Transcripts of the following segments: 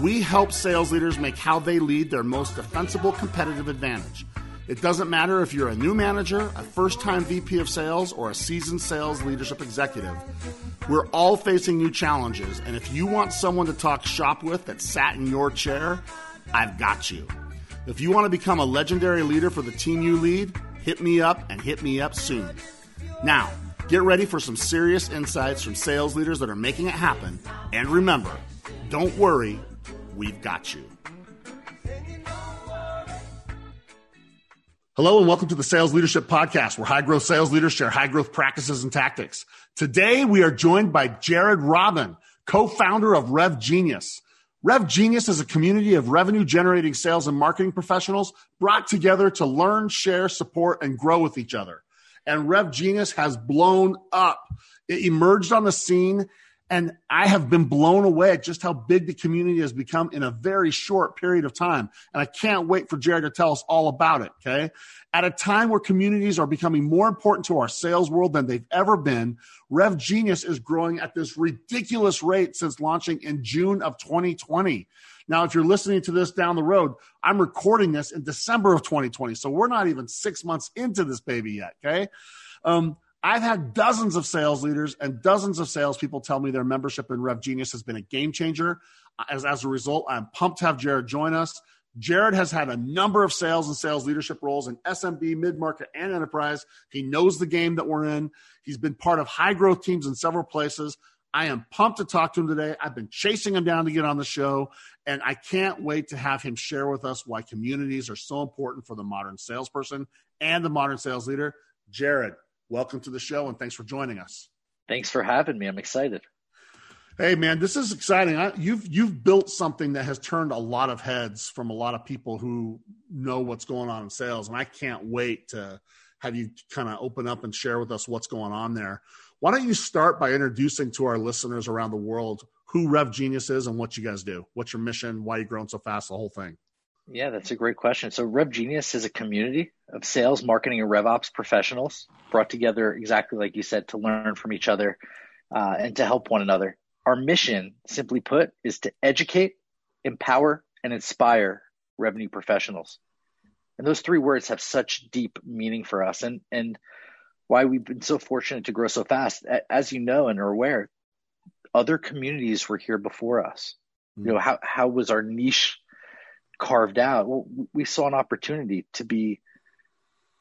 We help sales leaders make how they lead their most defensible competitive advantage. It doesn't matter if you're a new manager, a first time VP of sales, or a seasoned sales leadership executive. We're all facing new challenges, and if you want someone to talk shop with that sat in your chair, I've got you. If you want to become a legendary leader for the team you lead, hit me up and hit me up soon. Now, get ready for some serious insights from sales leaders that are making it happen. And remember, don't worry, we've got you. Hello and welcome to the Sales Leadership Podcast, where high growth sales leaders share high growth practices and tactics. Today we are joined by Jared Robin, co-founder of Rev Genius. Rev Genius is a community of revenue generating sales and marketing professionals brought together to learn, share, support, and grow with each other. And Rev Genius has blown up. It emerged on the scene and I have been blown away at just how big the community has become in a very short period of time. And I can't wait for Jared to tell us all about it. Okay. At a time where communities are becoming more important to our sales world than they've ever been, Rev Genius is growing at this ridiculous rate since launching in June of 2020. Now, if you're listening to this down the road, I'm recording this in December of 2020. So we're not even six months into this baby yet. Okay. Um, I've had dozens of sales leaders and dozens of salespeople tell me their membership in Rev Genius has been a game changer. As, as a result, I'm pumped to have Jared join us. Jared has had a number of sales and sales leadership roles in SMB, mid market, and enterprise. He knows the game that we're in. He's been part of high growth teams in several places. I am pumped to talk to him today. I've been chasing him down to get on the show, and I can't wait to have him share with us why communities are so important for the modern salesperson and the modern sales leader. Jared, welcome to the show and thanks for joining us. Thanks for having me. I'm excited. Hey man, this is exciting. I, you've you've built something that has turned a lot of heads from a lot of people who know what's going on in sales, and I can't wait to have you kind of open up and share with us what's going on there. Why don't you start by introducing to our listeners around the world who Rev Genius is and what you guys do? What's your mission? Why are you growing so fast? The whole thing. Yeah, that's a great question. So Rev Genius is a community of sales, marketing, and RevOps professionals brought together exactly like you said to learn from each other uh, and to help one another. Our mission, simply put, is to educate, empower, and inspire revenue professionals. And those three words have such deep meaning for us and, and why we've been so fortunate to grow so fast. As you know and are aware, other communities were here before us. Mm-hmm. You know, how, how was our niche carved out, well, we saw an opportunity to be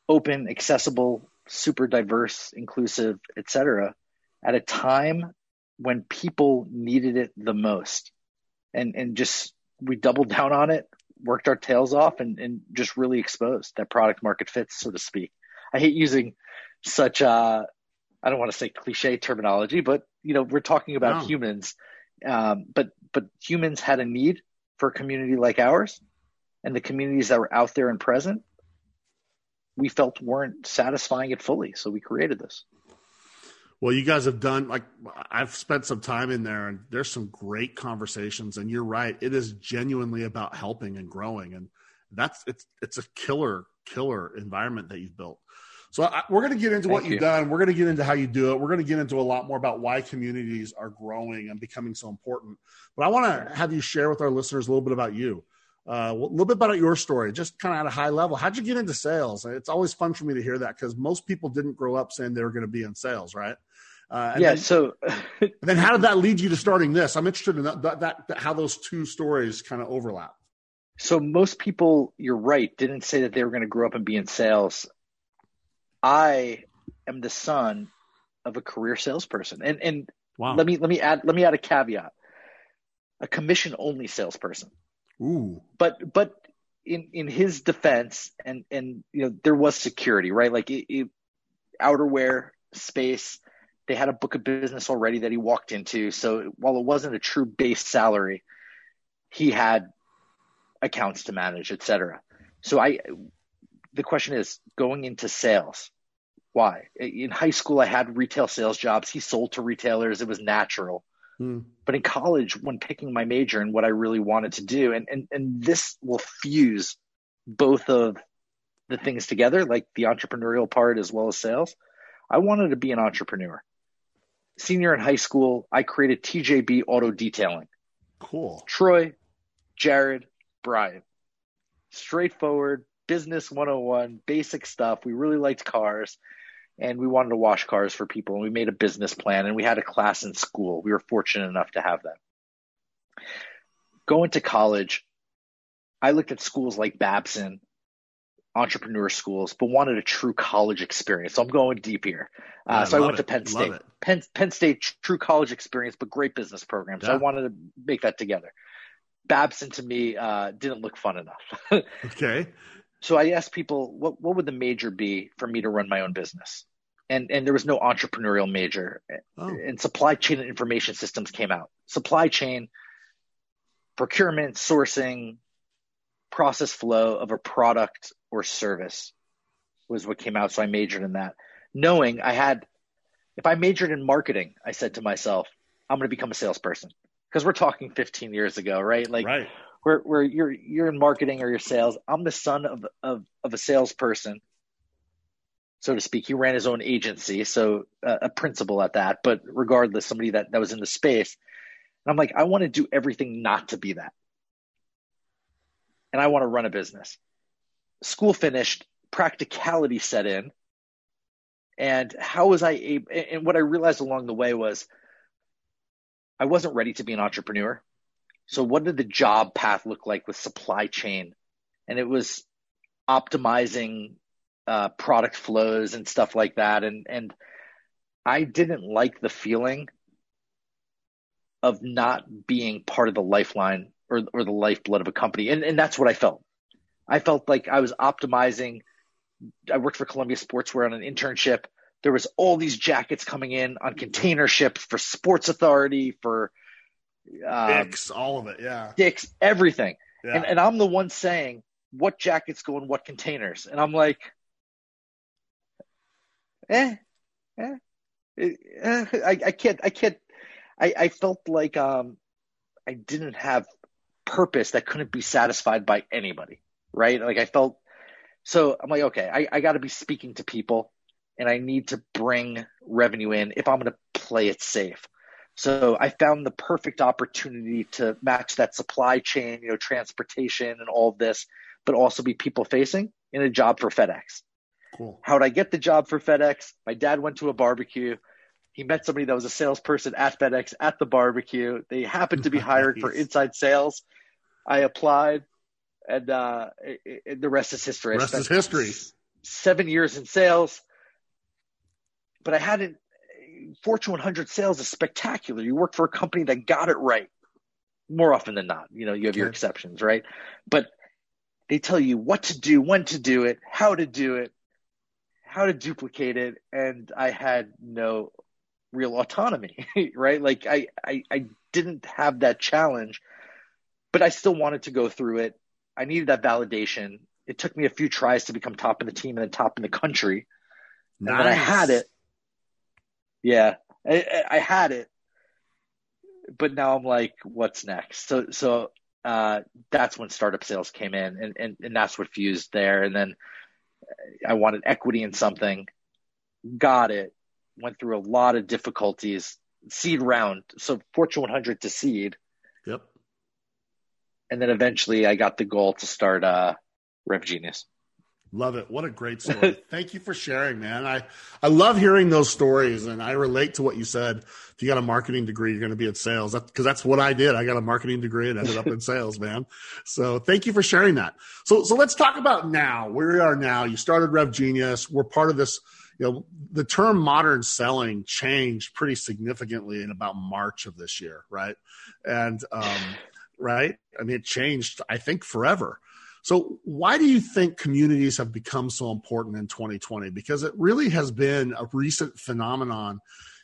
open, accessible, super diverse, inclusive, etc., at a time when people needed it the most. And and just we doubled down on it, worked our tails off and, and just really exposed that product market fits, so to speak. I hate using such uh I don't want to say cliche terminology, but you know, we're talking about wow. humans. Um, but but humans had a need for a community like ours and the communities that were out there and present, we felt weren't satisfying it fully. So we created this. Well, you guys have done like I've spent some time in there and there's some great conversations and you're right. It is genuinely about helping and growing. And that's it's it's a killer, killer environment that you've built. So I, we're going to get into Thank what you've you. done. We're going to get into how you do it. We're going to get into a lot more about why communities are growing and becoming so important. But I want to have you share with our listeners a little bit about you. Uh, a little bit about your story, just kind of at a high level. How'd you get into sales? It's always fun for me to hear that because most people didn't grow up saying they were going to be in sales, right? Uh, yeah. Then, so, then how did that lead you to starting this? I'm interested in that, that, that, that how those two stories kind of overlap. So most people, you're right, didn't say that they were going to grow up and be in sales. I am the son of a career salesperson, and and wow. let me let me add let me add a caveat: a commission only salesperson. Ooh. But but in in his defense, and and you know there was security, right? Like it, it, outerwear space. They had a book of business already that he walked into. So while it wasn't a true base salary, he had accounts to manage, et cetera. So I, the question is going into sales. Why? In high school, I had retail sales jobs. He sold to retailers. It was natural. Hmm. But in college, when picking my major and what I really wanted to do, and, and, and this will fuse both of the things together, like the entrepreneurial part as well as sales, I wanted to be an entrepreneur. Senior in high school, I created TJB Auto Detailing. Cool. Troy, Jared, Brian. Straightforward, business 101, basic stuff. We really liked cars and we wanted to wash cars for people and we made a business plan and we had a class in school. We were fortunate enough to have that. Going to college, I looked at schools like Babson, entrepreneur schools, but wanted a true college experience. So I'm going deep here. Uh, yeah, so I went it. to Penn State. Penn, Penn State, true college experience, but great business program. So yeah. I wanted to make that together. Babson to me uh, didn't look fun enough. okay. So I asked people, what, what would the major be for me to run my own business? And, and there was no entrepreneurial major. Oh. And supply chain and information systems came out. Supply chain, procurement, sourcing, process flow of a product or service was what came out. So I majored in that, knowing I had, if I majored in marketing, I said to myself, I'm going to become a salesperson because we're talking 15 years ago, right? Like right where where you're you're in marketing or your sales. I'm the son of of of a salesperson, so to speak. He ran his own agency, so uh, a principal at that. But regardless, somebody that that was in the space, and I'm like, I want to do everything not to be that, and I want to run a business. School finished, practicality set in, and how was I able? And what I realized along the way was. I wasn't ready to be an entrepreneur. So, what did the job path look like with supply chain? And it was optimizing uh, product flows and stuff like that. And and I didn't like the feeling of not being part of the lifeline or or the lifeblood of a company. And and that's what I felt. I felt like I was optimizing. I worked for Columbia Sportswear on an internship. There was all these jackets coming in on container ships for Sports Authority for um, Dick's, all of it, yeah. Dick's, everything. Yeah. And, and I'm the one saying what jackets go in what containers. And I'm like, eh, eh, eh I, I can't, I can't, I, I felt like um, I didn't have purpose that couldn't be satisfied by anybody, right? Like I felt, so I'm like, okay, I, I got to be speaking to people and I need to bring revenue in if I'm going to play it safe. So I found the perfect opportunity to match that supply chain, you know, transportation and all of this, but also be people facing in a job for FedEx. Cool. How would I get the job for FedEx? My dad went to a barbecue. He met somebody that was a salesperson at FedEx at the barbecue. They happened to be hired for inside sales. I applied, and uh, it, it, the rest is history. The rest is history. Seven years in sales, but I hadn't Fortune 100 sales is spectacular. You work for a company that got it right more often than not. You know, you have your exceptions, right? But they tell you what to do, when to do it, how to do it, how to duplicate it. And I had no real autonomy, right? Like I, I, I didn't have that challenge, but I still wanted to go through it. I needed that validation. It took me a few tries to become top in the team and then top in the country. Nice. And when I had it, yeah, I, I had it, but now I'm like, what's next? So, so uh, that's when startup sales came in, and, and and that's what fused there. And then I wanted equity in something, got it, went through a lot of difficulties, seed round, so Fortune 100 to seed. Yep. And then eventually, I got the goal to start uh, Rev Genius. Love it. What a great story. Thank you for sharing, man. I, I love hearing those stories and I relate to what you said. If you got a marketing degree, you're going to be in sales. That, Cause that's what I did. I got a marketing degree and ended up in sales, man. So thank you for sharing that. So, so let's talk about now, where we are now. You started Rev Genius. We're part of this, you know, the term modern selling changed pretty significantly in about March of this year. Right. And, um, right. I mean, it changed, I think forever. So, why do you think communities have become so important in 2020? Because it really has been a recent phenomenon.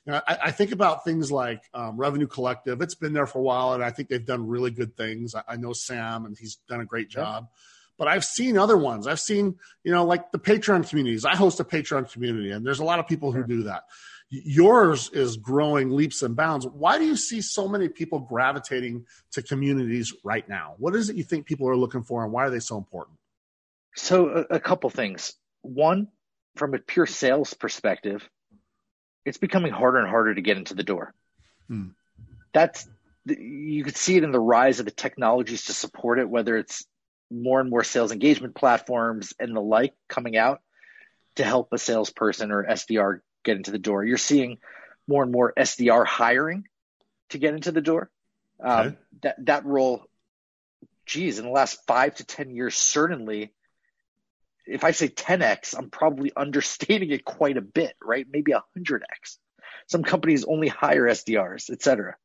I, I, think about things like um, Revenue Collective. It's been there for a while, and I think they've done really good things. I, I know Sam, and he's done a great job. Yeah. But I've seen other ones. I've seen, you know, like the Patreon communities. I host a Patreon community, and there's a lot of people who do that. Yours is growing leaps and bounds. Why do you see so many people gravitating to communities right now? What is it you think people are looking for, and why are they so important? So, a, a couple things. One, from a pure sales perspective, it's becoming harder and harder to get into the door. Hmm. That's you could see it in the rise of the technologies to support it, whether it's more and more sales engagement platforms and the like coming out to help a salesperson or SDR get into the door. You're seeing more and more SDR hiring to get into the door. Um, okay. That that role, geez, in the last five to ten years, certainly. If I say 10x, I'm probably understating it quite a bit, right? Maybe 100x. Some companies only hire SDRs, et cetera.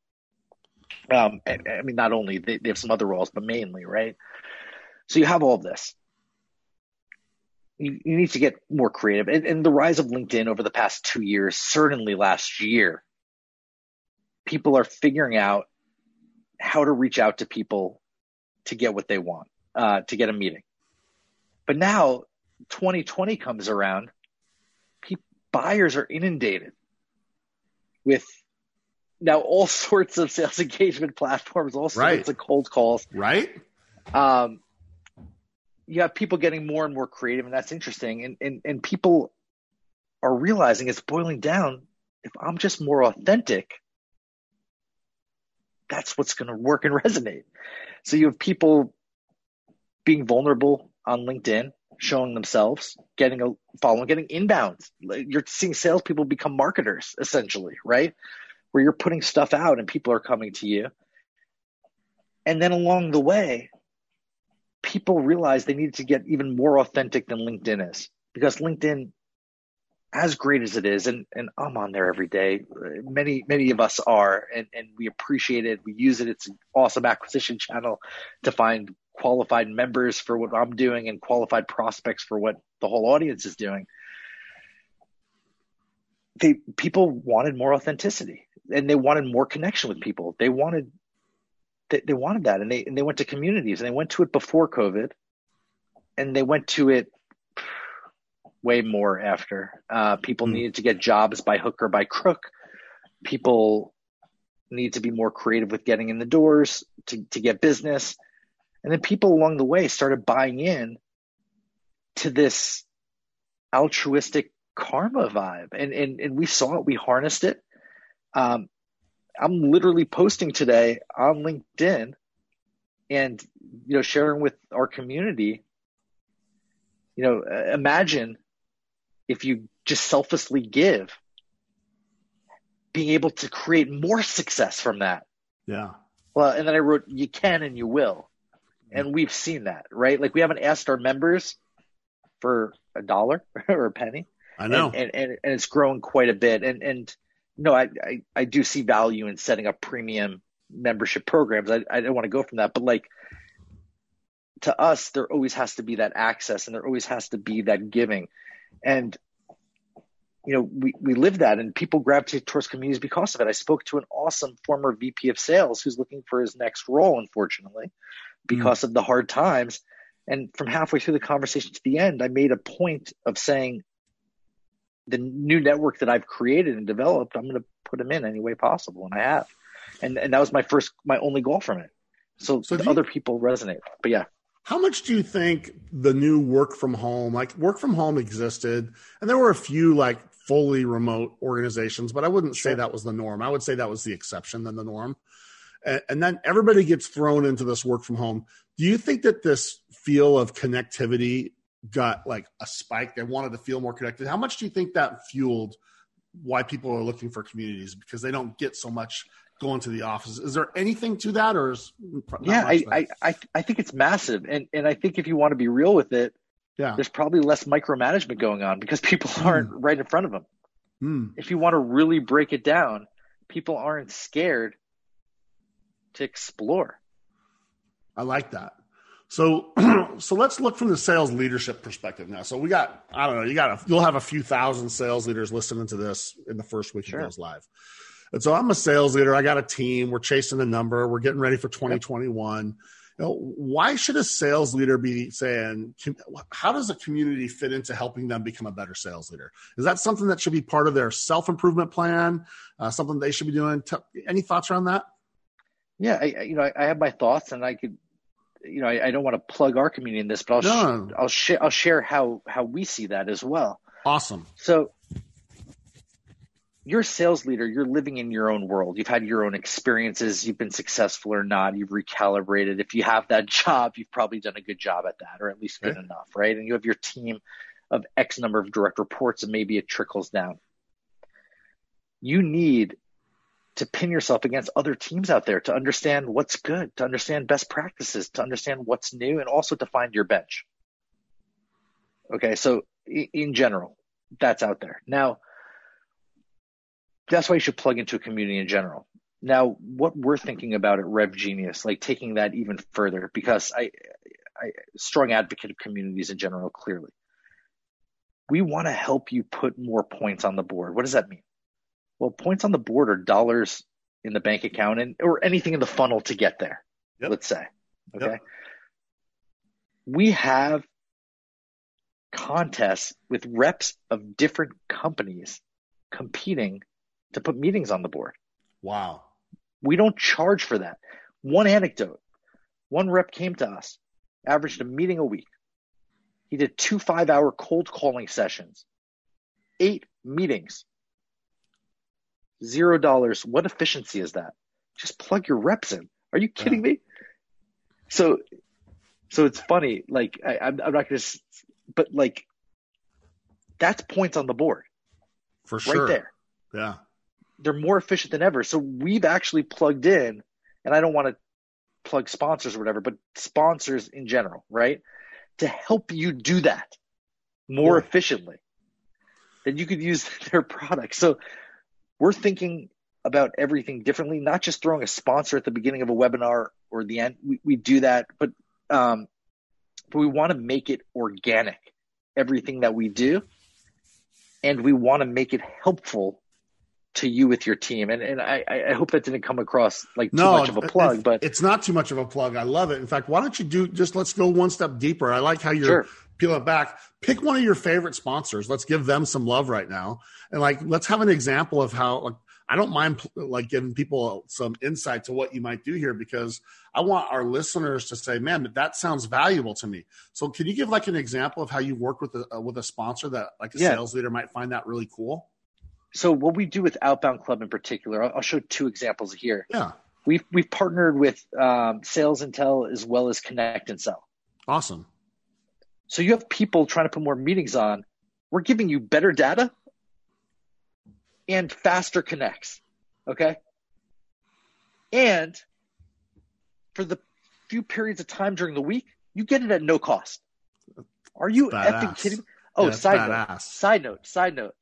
Um, I, I mean, not only they, they have some other roles, but mainly, right? So you have all of this. You, you need to get more creative. And, and the rise of LinkedIn over the past two years, certainly last year, people are figuring out how to reach out to people to get what they want, uh, to get a meeting. But now 2020 comes around, pe- buyers are inundated with now all sorts of sales engagement platforms, all sorts right. of cold calls. Right. Um, you have people getting more and more creative, and that's interesting. And and and people are realizing it's boiling down. If I'm just more authentic, that's what's going to work and resonate. So you have people being vulnerable on LinkedIn, showing themselves, getting a following, getting inbounds. You're seeing salespeople become marketers essentially, right? Where you're putting stuff out and people are coming to you. And then along the way, people realized they needed to get even more authentic than LinkedIn is because LinkedIn, as great as it is, and, and I'm on there every day, many, many of us are, and, and we appreciate it. We use it. It's an awesome acquisition channel to find qualified members for what I'm doing and qualified prospects for what the whole audience is doing. They people wanted more authenticity and they wanted more connection with people. They wanted they, they wanted that and they and they went to communities and they went to it before COVID and they went to it way more after. Uh, people mm. needed to get jobs by hook or by crook. People need to be more creative with getting in the doors to, to get business. And then people along the way started buying in to this altruistic karma vibe. And, and, and we saw it, we harnessed it. Um, I'm literally posting today on LinkedIn and you know sharing with our community you know uh, imagine if you just selflessly give being able to create more success from that. Yeah. Well and then i wrote you can and you will. And we've seen that right? Like we haven't asked our members for a dollar or a penny. I know. And, and, and, and it's growing quite a bit. And and no, I, I, I do see value in setting up premium membership programs. I, I don't want to go from that, but like to us, there always has to be that access and there always has to be that giving. And, you know, we, we live that and people gravitate towards communities because of it. I spoke to an awesome former VP of sales who's looking for his next role, unfortunately, because mm. of the hard times. And from halfway through the conversation to the end, I made a point of saying, the new network that I've created and developed, I'm going to put them in any way possible, and I have. And and that was my first, my only goal from it. So, so you, other people resonate, but yeah. How much do you think the new work from home, like work from home, existed, and there were a few like fully remote organizations, but I wouldn't sure. say that was the norm. I would say that was the exception than the norm. And, and then everybody gets thrown into this work from home. Do you think that this feel of connectivity got like a spike. They wanted to feel more connected. How much do you think that fueled why people are looking for communities because they don't get so much going to the office? Is there anything to that, or is yeah, I, I, I I think it's massive, and and I think if you want to be real with it, yeah, there's probably less micromanagement going on because people hmm. aren't mm. right in front of them. Mm. If you want to really break it down, people aren't scared to explore. I like that. So, so let's look from the sales leadership perspective now. So we got, I don't know, you got, a, you'll have a few thousand sales leaders listening to this in the first week sure. it goes live. And so I'm a sales leader. I got a team. We're chasing a number. We're getting ready for 2021. Yep. You know, why should a sales leader be saying, how does a community fit into helping them become a better sales leader? Is that something that should be part of their self improvement plan? Uh, something they should be doing? Any thoughts around that? Yeah, I, you know, I have my thoughts, and I could, you know, I, I don't want to plug our community in this, but I'll no. sh- I'll share I'll share how how we see that as well. Awesome. So you're a sales leader, you're living in your own world. You've had your own experiences, you've been successful or not, you've recalibrated. If you have that job, you've probably done a good job at that, or at least good enough, right? And you have your team of X number of direct reports, and maybe it trickles down. You need to pin yourself against other teams out there to understand what's good, to understand best practices, to understand what's new, and also to find your bench. Okay, so in general, that's out there. Now, that's why you should plug into a community in general. Now, what we're thinking about at Rev Genius, like taking that even further, because I, I strong advocate of communities in general, clearly. We want to help you put more points on the board. What does that mean? Well, points on the board are dollars in the bank account and or anything in the funnel to get there. Yep. Let's say. Okay. Yep. We have contests with reps of different companies competing to put meetings on the board. Wow. We don't charge for that. One anecdote one rep came to us, averaged a meeting a week. He did two five hour cold calling sessions, eight meetings, zero dollars. What efficiency is that? Just plug your reps in. Are you kidding yeah. me? So, so it's funny. Like I, I'm, I'm not going to, but like that's points on the board for sure. Right there. Yeah they're more efficient than ever. So we've actually plugged in, and I don't want to plug sponsors or whatever, but sponsors in general, right? To help you do that more yeah. efficiently. Then you could use their product. So we're thinking about everything differently, not just throwing a sponsor at the beginning of a webinar or the end. We, we do that, but um, but we want to make it organic, everything that we do, and we want to make it helpful to you with your team. And and I, I hope that didn't come across like too no, much of a plug, but it's not too much of a plug. I love it. In fact, why don't you do just let's go one step deeper. I like how you're sure. Peeling back. Pick one of your favorite sponsors. Let's give them some love right now. And like let's have an example of how like I don't mind like giving people some insight to what you might do here because I want our listeners to say, "Man, that sounds valuable to me." So, can you give like an example of how you work with a with a sponsor that like a yeah. sales leader might find that really cool? So what we do with Outbound Club in particular, I'll, I'll show two examples here. Yeah. We've we've partnered with um, Sales Intel as well as Connect and Sell. Awesome. So you have people trying to put more meetings on. We're giving you better data and faster connects. Okay. And for the few periods of time during the week, you get it at no cost. Are you effing kidding me? Oh, yeah, side note, side note, side note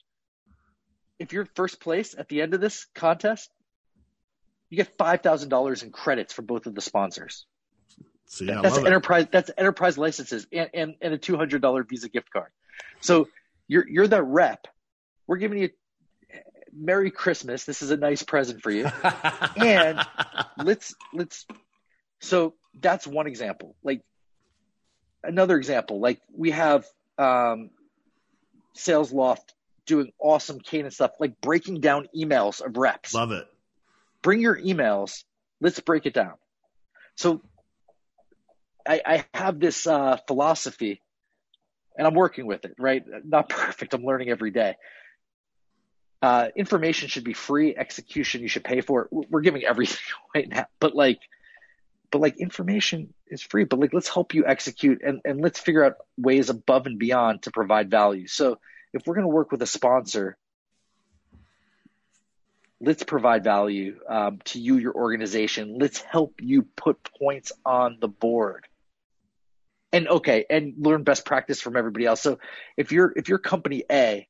if you're first place at the end of this contest, you get five thousand dollars in credits for both of the sponsors. See, I that's enterprise. That's enterprise licenses and, and, and a two hundred dollar Visa gift card. So you're you're that rep. We're giving you Merry Christmas. This is a nice present for you. and let's let's. So that's one example. Like another example. Like we have um, Sales Loft doing awesome cadence stuff, like breaking down emails of reps. Love it. Bring your emails. Let's break it down. So I, I have this uh, philosophy, and I'm working with it. Right, not perfect. I'm learning every day. Uh, information should be free. Execution you should pay for. it. We're giving everything away now, but like, but like information is free. But like, let's help you execute and and let's figure out ways above and beyond to provide value. So if we're going to work with a sponsor, let's provide value um, to you, your organization. Let's help you put points on the board. And okay, and learn best practice from everybody else. So if you're if you're company A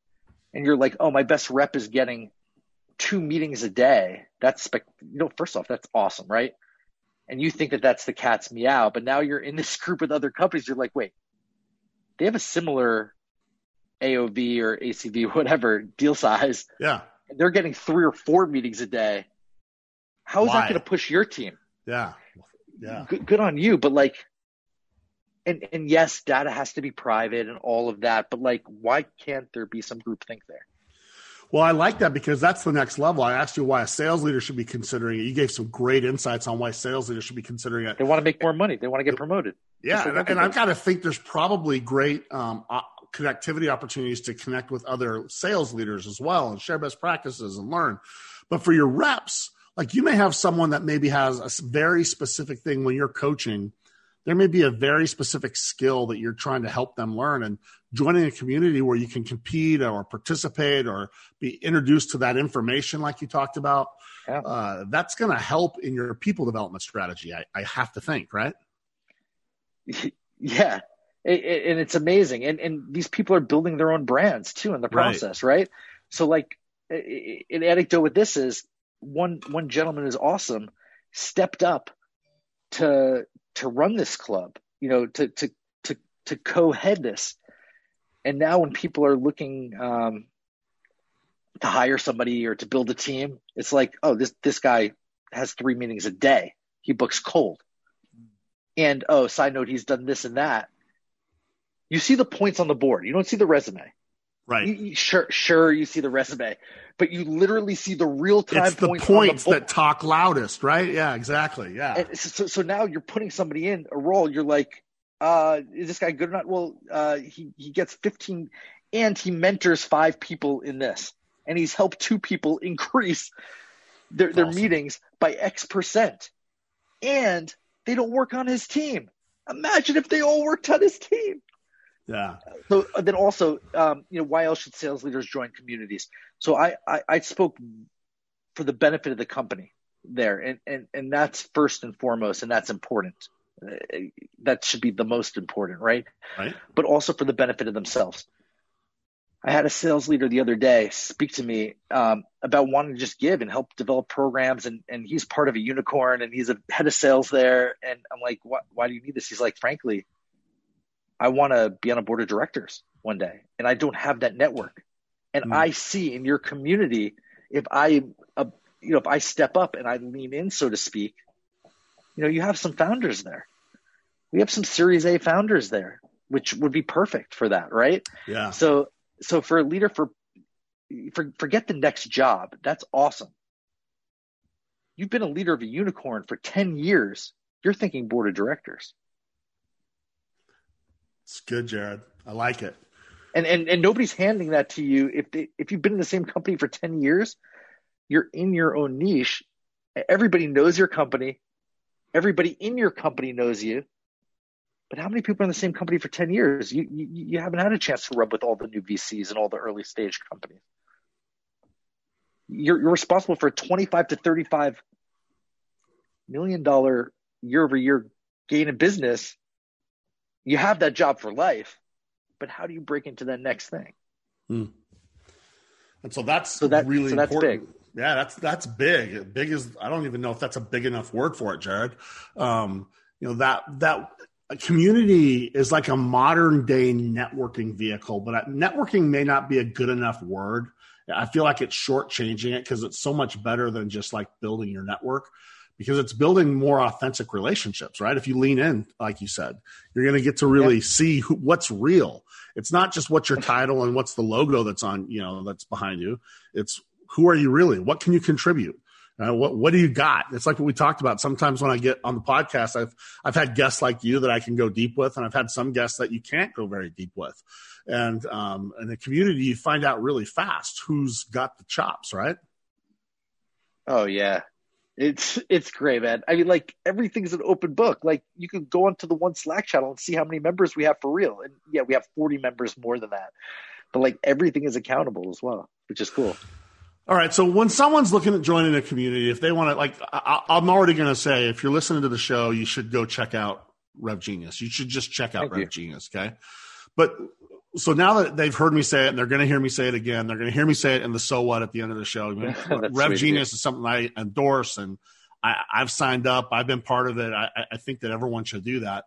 and you're like, oh, my best rep is getting two meetings a day, that's spec- you know, first off, that's awesome, right? and you think that that's the cat's meow, but now you're in this group with other companies. You're like, wait, they have a similar AOV or ACV, whatever deal size. Yeah. They're getting three or four meetings a day. How is Why? that going to push your team? Yeah. Yeah. Good, good on you. But like, and, and yes, data has to be private and all of that. But like, why can't there be some group think there? Well, I like that because that's the next level. I asked you why a sales leader should be considering it. You gave some great insights on why sales leaders should be considering it. They want to make more money. They want to get promoted. Yeah, and, and I've got to think there's probably great um, connectivity opportunities to connect with other sales leaders as well and share best practices and learn. But for your reps, like you may have someone that maybe has a very specific thing when you're coaching there may be a very specific skill that you're trying to help them learn and joining a community where you can compete or participate or be introduced to that information like you talked about yeah. uh, that's going to help in your people development strategy I, I have to think right yeah it, and it's amazing and, and these people are building their own brands too in the process right, right? so like an anecdote with this is one one gentleman is awesome stepped up to to run this club, you know, to to to to co-head this. And now when people are looking um, to hire somebody or to build a team, it's like, oh, this this guy has three meetings a day. He books cold. And oh, side note, he's done this and that. You see the points on the board. You don't see the resume. Right. You, sure, sure, you see the resume, but you literally see the real time. It's the points, points the that talk loudest, right? Yeah, exactly. Yeah. So, so now you're putting somebody in a role. You're like, uh, is this guy good or not? Well, uh, he he gets 15, and he mentors five people in this, and he's helped two people increase their their awesome. meetings by X percent, and they don't work on his team. Imagine if they all worked on his team. Yeah. So then also, um, you know, why else should sales leaders join communities? So I, I, I spoke for the benefit of the company there, and, and, and that's first and foremost, and that's important. Uh, that should be the most important, right? Right. But also for the benefit of themselves. I had a sales leader the other day speak to me um, about wanting to just give and help develop programs, and, and he's part of a unicorn, and he's a head of sales there. And I'm like, why, why do you need this? He's like, frankly, I want to be on a board of directors one day, and I don't have that network. And mm. I see in your community, if I, uh, you know, if I step up and I lean in, so to speak, you know, you have some founders there. We have some Series A founders there, which would be perfect for that, right? Yeah. So, so for a leader, for, for forget the next job. That's awesome. You've been a leader of a unicorn for ten years. You're thinking board of directors. It's good, Jared. I like it. And and and nobody's handing that to you if they, if you've been in the same company for 10 years, you're in your own niche. Everybody knows your company. Everybody in your company knows you. But how many people are in the same company for 10 years? You, you, you haven't had a chance to rub with all the new VCs and all the early stage companies. You're, you're responsible for a 25 to 35 million dollar year over year gain in business you have that job for life, but how do you break into that next thing? Hmm. And so that's so that, really so that's important. Big. Yeah, that's that's big. Big is I don't even know if that's a big enough word for it, Jared. Um, you know that that community is like a modern day networking vehicle, but networking may not be a good enough word. I feel like it's shortchanging it because it's so much better than just like building your network because it's building more authentic relationships, right? If you lean in, like you said, you're going to get to really yeah. see who, what's real. It's not just what's your title and what's the logo that's on, you know, that's behind you. It's who are you really? What can you contribute? Uh, what what do you got? It's like what we talked about. Sometimes when I get on the podcast, I've I've had guests like you that I can go deep with, and I've had some guests that you can't go very deep with. And um, in the community, you find out really fast who's got the chops, right? Oh yeah, it's it's great, man. I mean, like everything's an open book. Like you can go onto the one Slack channel and see how many members we have for real. And yeah, we have 40 members more than that. But like everything is accountable as well, which is cool. All right. So when someone's looking at joining a community, if they want to, like, I, am already going to say, if you're listening to the show, you should go check out Rev Genius. You should just check out Thank Rev you. Genius. Okay. But so now that they've heard me say it and they're going to hear me say it again, they're going to hear me say it in the so what at the end of the show. Rev sweet, Genius is something I endorse and I, have signed up. I've been part of it. I, I think that everyone should do that.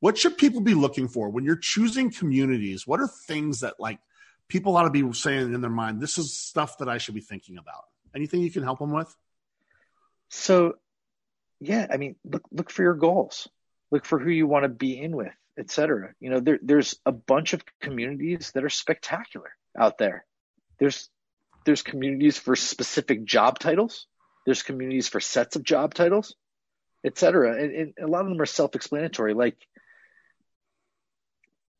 What should people be looking for when you're choosing communities? What are things that like people ought to be saying in their mind? This is stuff that I should be thinking about. Anything you can help them with? So, yeah, I mean, look look for your goals. Look for who you want to be in with, etc. You know, there, there's a bunch of communities that are spectacular out there. There's there's communities for specific job titles. There's communities for sets of job titles, etc. And, and a lot of them are self-explanatory. Like,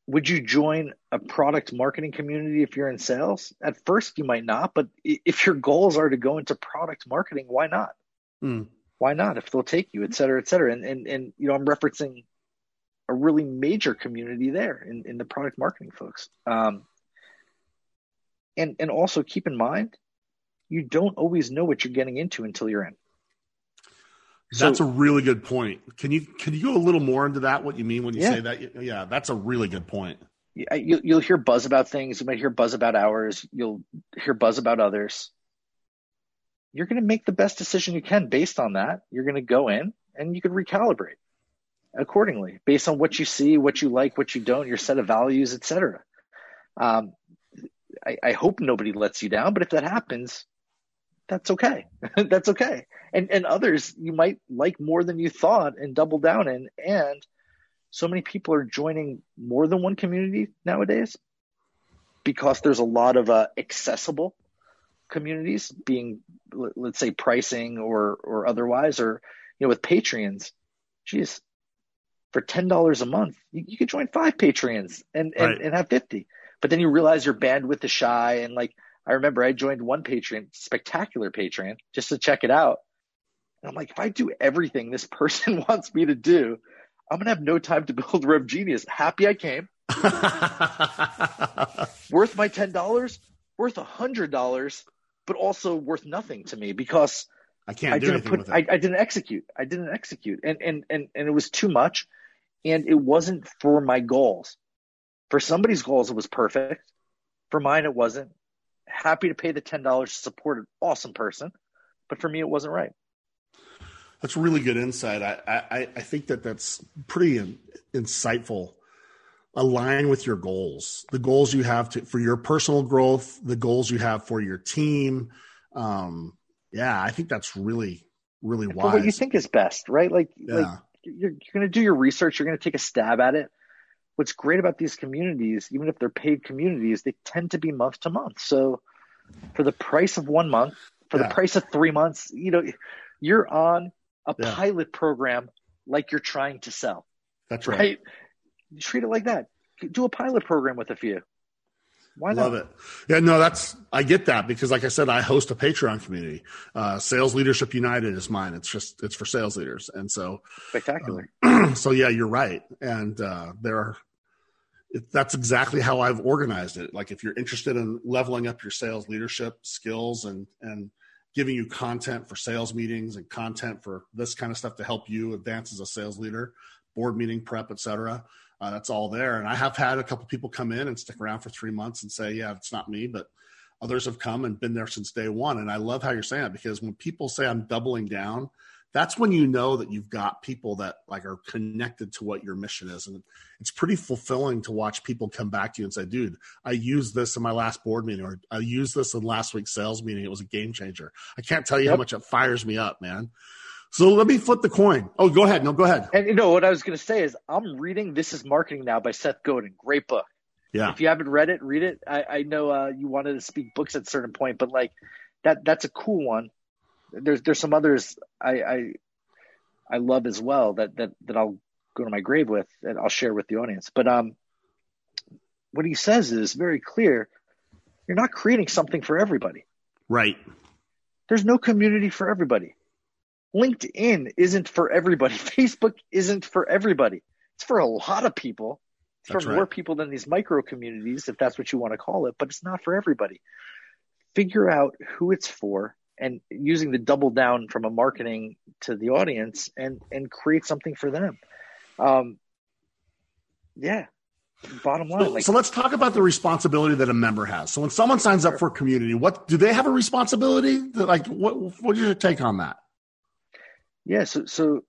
would you join a product marketing community if you're in sales? At first, you might not, but if your goals are to go into product marketing, why not? Mm. Why not? If they'll take you, et cetera, et cetera. And and and you know, I'm referencing a really major community there in, in the product marketing folks. Um, and and also keep in mind you don't always know what you're getting into until you're in. That's so, a really good point. Can you can you go a little more into that what you mean when you yeah. say that? Yeah that's a really good point. Yeah, you, you'll hear buzz about things. You might hear buzz about ours you'll hear buzz about others. You're going to make the best decision you can based on that. You're going to go in and you can recalibrate accordingly based on what you see what you like what you don't your set of values etc um, I, I hope nobody lets you down, but if that happens, that's okay. that's okay. And and others you might like more than you thought and double down in. And so many people are joining more than one community nowadays because there's a lot of uh, accessible communities being let's say pricing or or otherwise or you know with patreons geez for ten dollars a month you, you could join five patreons and and, right. and have 50 but then you realize your bandwidth is shy. And like, I remember I joined one Patreon, spectacular Patreon, just to check it out. And I'm like, if I do everything this person wants me to do, I'm going to have no time to build Rev Genius. Happy I came. worth my $10, worth a $100, but also worth nothing to me because I can't I didn't put, I, I, didn't execute. I didn't execute. And, and, and, and it was too much. And it wasn't for my goals. For somebody's goals, it was perfect. For mine, it wasn't. Happy to pay the $10 to support an awesome person. But for me, it wasn't right. That's really good insight. I, I, I think that that's pretty in, insightful. Align with your goals, the goals you have to, for your personal growth, the goals you have for your team. Um, yeah, I think that's really, really wise. What you think is best, right? Like, yeah. like you're, you're going to do your research. You're going to take a stab at it what's great about these communities, even if they're paid communities, they tend to be month to month. So for the price of one month, for yeah. the price of three months, you know, you're on a yeah. pilot program like you're trying to sell. That's right. right? Treat it like that. Do a pilot program with a few. Why not? Love it. Yeah, no, that's I get that because, like I said, I host a Patreon community. Uh, Sales Leadership United is mine. It's just it's for sales leaders, and so spectacular. Um, so yeah, you're right, and uh, there are. It, that's exactly how I've organized it. Like if you're interested in leveling up your sales leadership skills and and giving you content for sales meetings and content for this kind of stuff to help you advance as a sales leader, board meeting prep, etc uh, that's all there. And I have had a couple people come in and stick around for three months and say, yeah, it's not me, but others have come and been there since day one. And I love how you're saying it because when people say I'm doubling down, that's when you know that you've got people that like are connected to what your mission is. And it's pretty fulfilling to watch people come back to you and say, dude, I used this in my last board meeting or I used this in last week's sales meeting. It was a game changer. I can't tell you yep. how much it fires me up, man. So let me flip the coin. Oh, go ahead. No, go ahead. And you know what I was going to say is I'm reading "This Is Marketing Now" by Seth Godin. Great book. Yeah. If you haven't read it, read it. I, I know uh, you wanted to speak books at a certain point, but like that that's a cool one. There's there's some others I I, I love as well that that that I'll go to my grave with and I'll share with the audience. But um, what he says is very clear. You're not creating something for everybody. Right. There's no community for everybody. LinkedIn isn't for everybody. Facebook isn't for everybody. It's for a lot of people. It's that's for right. more people than these micro communities, if that's what you want to call it, but it's not for everybody. Figure out who it's for and using the double down from a marketing to the audience and and create something for them. Um, yeah, bottom line. So, like, so, let's talk about the responsibility that a member has. So when someone signs up for a community, what do they have a responsibility? Like, what what is your take on that? Yeah, so so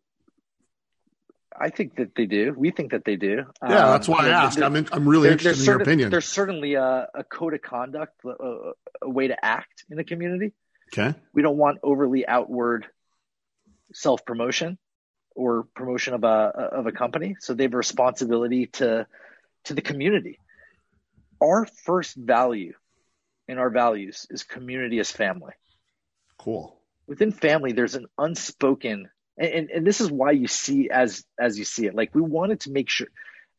I think that they do. We think that they do. Yeah, um, that's why I asked. I'm in, I'm really there, interested in certain, your opinion. There's certainly a, a code of conduct, a, a, way to act in the community. Okay. We don't want overly outward self promotion or promotion of a of a company. So they have a responsibility to to the community. Our first value in our values is community as family. Cool. Within family, there's an unspoken and, and, and this is why you see as as you see it. Like we wanted to make sure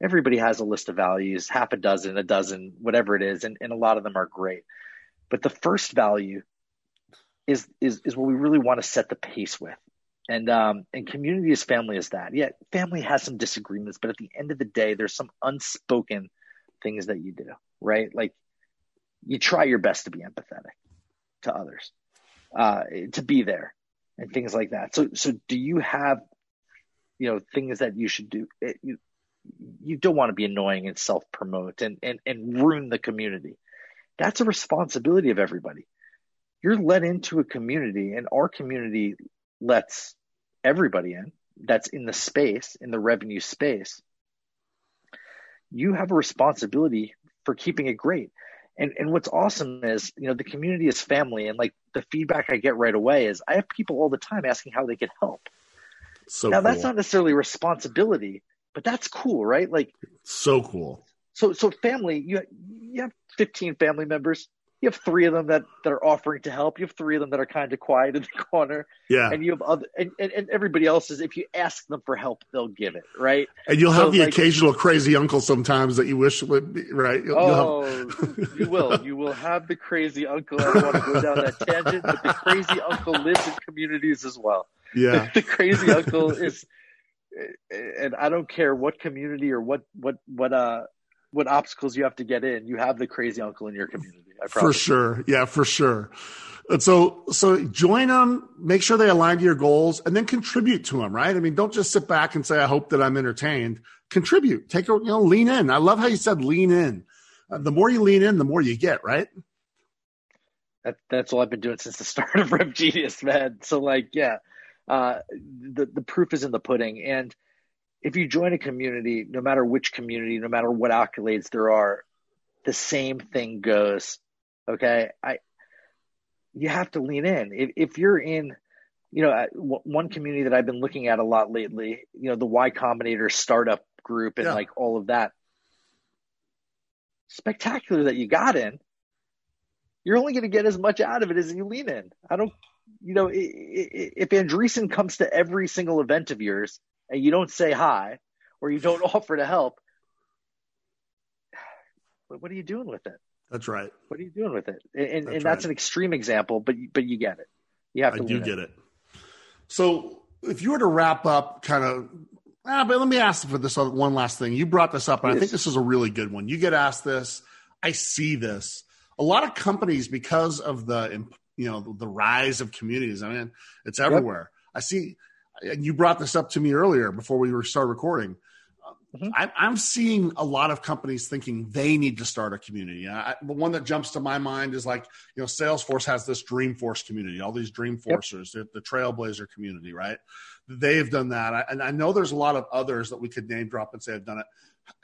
everybody has a list of values, half a dozen, a dozen, whatever it is, and, and a lot of them are great. But the first value is is is what we really want to set the pace with. And um and community as family is that. Yeah, family has some disagreements, but at the end of the day, there's some unspoken things that you do, right? Like you try your best to be empathetic to others, uh, to be there and things like that. So, so do you have, you know, things that you should do? It, you, you don't want to be annoying and self promote and, and, and ruin the community. That's a responsibility of everybody. You're let into a community, and our community lets everybody in that's in the space, in the revenue space. You have a responsibility for keeping it great. And and what's awesome is, you know, the community is family and like the feedback I get right away is I have people all the time asking how they could help. So now cool. that's not necessarily responsibility, but that's cool, right? Like so cool. So so family, you you have 15 family members you have three of them that, that are offering to help. You have three of them that are kind of quiet in the corner. Yeah. And you have other, and, and, and everybody else is, if you ask them for help, they'll give it. Right. And you'll have so the like, occasional crazy uncle sometimes that you wish would be right. You'll, oh, you'll you will. You will have the crazy uncle. I don't want to go down that tangent, but the crazy uncle lives in communities as well. Yeah. the crazy uncle is, and I don't care what community or what, what, what, uh, what obstacles you have to get in, you have the crazy uncle in your community. for sure. Yeah, for sure. And so, so join them, make sure they align to your goals and then contribute to them, right? I mean, don't just sit back and say, I hope that I'm entertained. Contribute, take a, you know, lean in. I love how you said lean in. Uh, the more you lean in, the more you get, right? That, that's all I've been doing since the start of Rev Genius, man. So like, yeah, uh, the, the proof is in the pudding. And, if you join a community, no matter which community, no matter what accolades there are, the same thing goes. Okay. I, you have to lean in. If, if you're in, you know, one community that I've been looking at a lot lately, you know, the Y Combinator startup group and yeah. like all of that. Spectacular that you got in. You're only going to get as much out of it as you lean in. I don't, you know, if Andreessen comes to every single event of yours, and you don't say hi or you don't offer to help, what are you doing with it? That's right. What are you doing with it? And, and that's, and that's right. an extreme example, but but you get it. You have to. I do get it. So if you were to wrap up, kind of. Ah, but let me ask for this one last thing. You brought this up, and I think this is a really good one. You get asked this. I see this. A lot of companies, because of the you know the rise of communities. I mean, it's everywhere. Yep. I see and you brought this up to me earlier before we started recording. Mm-hmm. I, am seeing a lot of companies thinking they need to start a community. I, the one that jumps to my mind is like, you know, Salesforce has this Dreamforce community, all these Dreamforcers, yep. the, the, Trailblazer community, right? They've done that. I, and I know there's a lot of others that we could name drop and say have done it.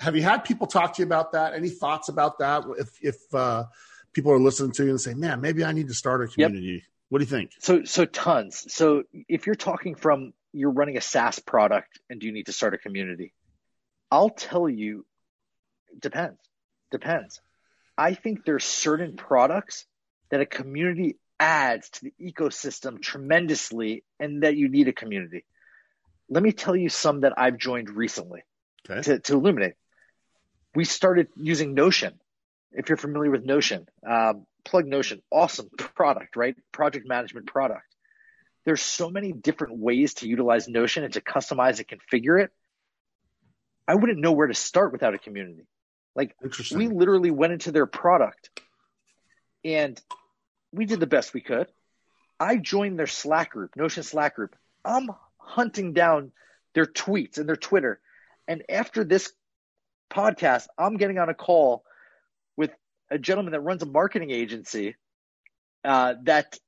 Have you had people talk to you about that? Any thoughts about that? If, if uh, people are listening to you and say, man, maybe I need to start a community. Yep. What do you think? So, so tons. So if you're talking from you're running a SaaS product and do you need to start a community? I'll tell you, depends. Depends. I think there's certain products that a community adds to the ecosystem tremendously and that you need a community. Let me tell you some that I've joined recently okay. to, to illuminate. We started using Notion. If you're familiar with Notion, um, plug Notion, awesome product, right? Project management product there's so many different ways to utilize Notion and to customize and configure it. I wouldn't know where to start without a community. Like we literally went into their product and we did the best we could. I joined their Slack group, Notion Slack group. I'm hunting down their tweets and their Twitter. And after this podcast, I'm getting on a call with a gentleman that runs a marketing agency uh, that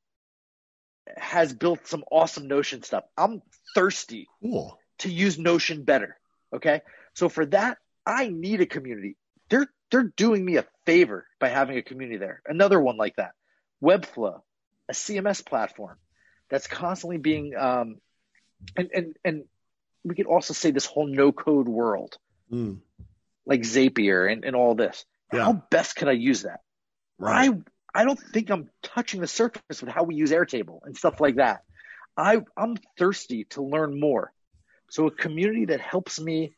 has built some awesome Notion stuff. I'm thirsty cool. to use Notion better. Okay. So for that, I need a community. They're they're doing me a favor by having a community there. Another one like that. Webflow, a CMS platform that's constantly being um, and and and we could also say this whole no code world, Mm, like Zapier and, and all this. Yeah. How best can I use that? right. I I don't think I'm touching the surface with how we use Airtable and stuff like that. I I'm thirsty to learn more. So a community that helps me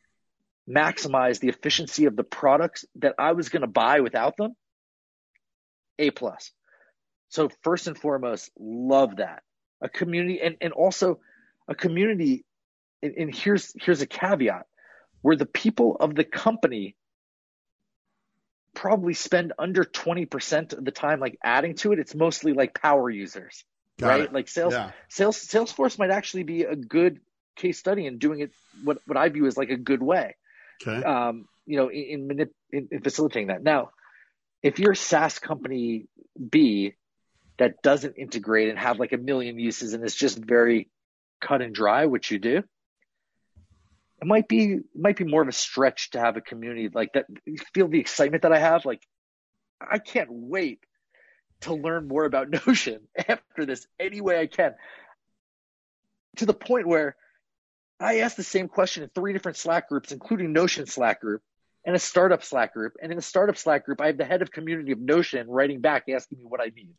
maximize the efficiency of the products that I was going to buy without them. A plus. So first and foremost, love that. A community and, and also a community and, and here's here's a caveat where the people of the company probably spend under 20% of the time like adding to it it's mostly like power users Got right it. like sales Yeah. sales salesforce might actually be a good case study in doing it what what i view as like a good way Okay. um you know in in, in in facilitating that now if you're saas company b that doesn't integrate and have like a million uses and it's just very cut and dry which you do it might be it might be more of a stretch to have a community like that feel the excitement that i have like i can't wait to learn more about notion after this any way i can to the point where i asked the same question in three different slack groups including notion slack group and a startup slack group and in the startup slack group i have the head of community of notion writing back asking me what i need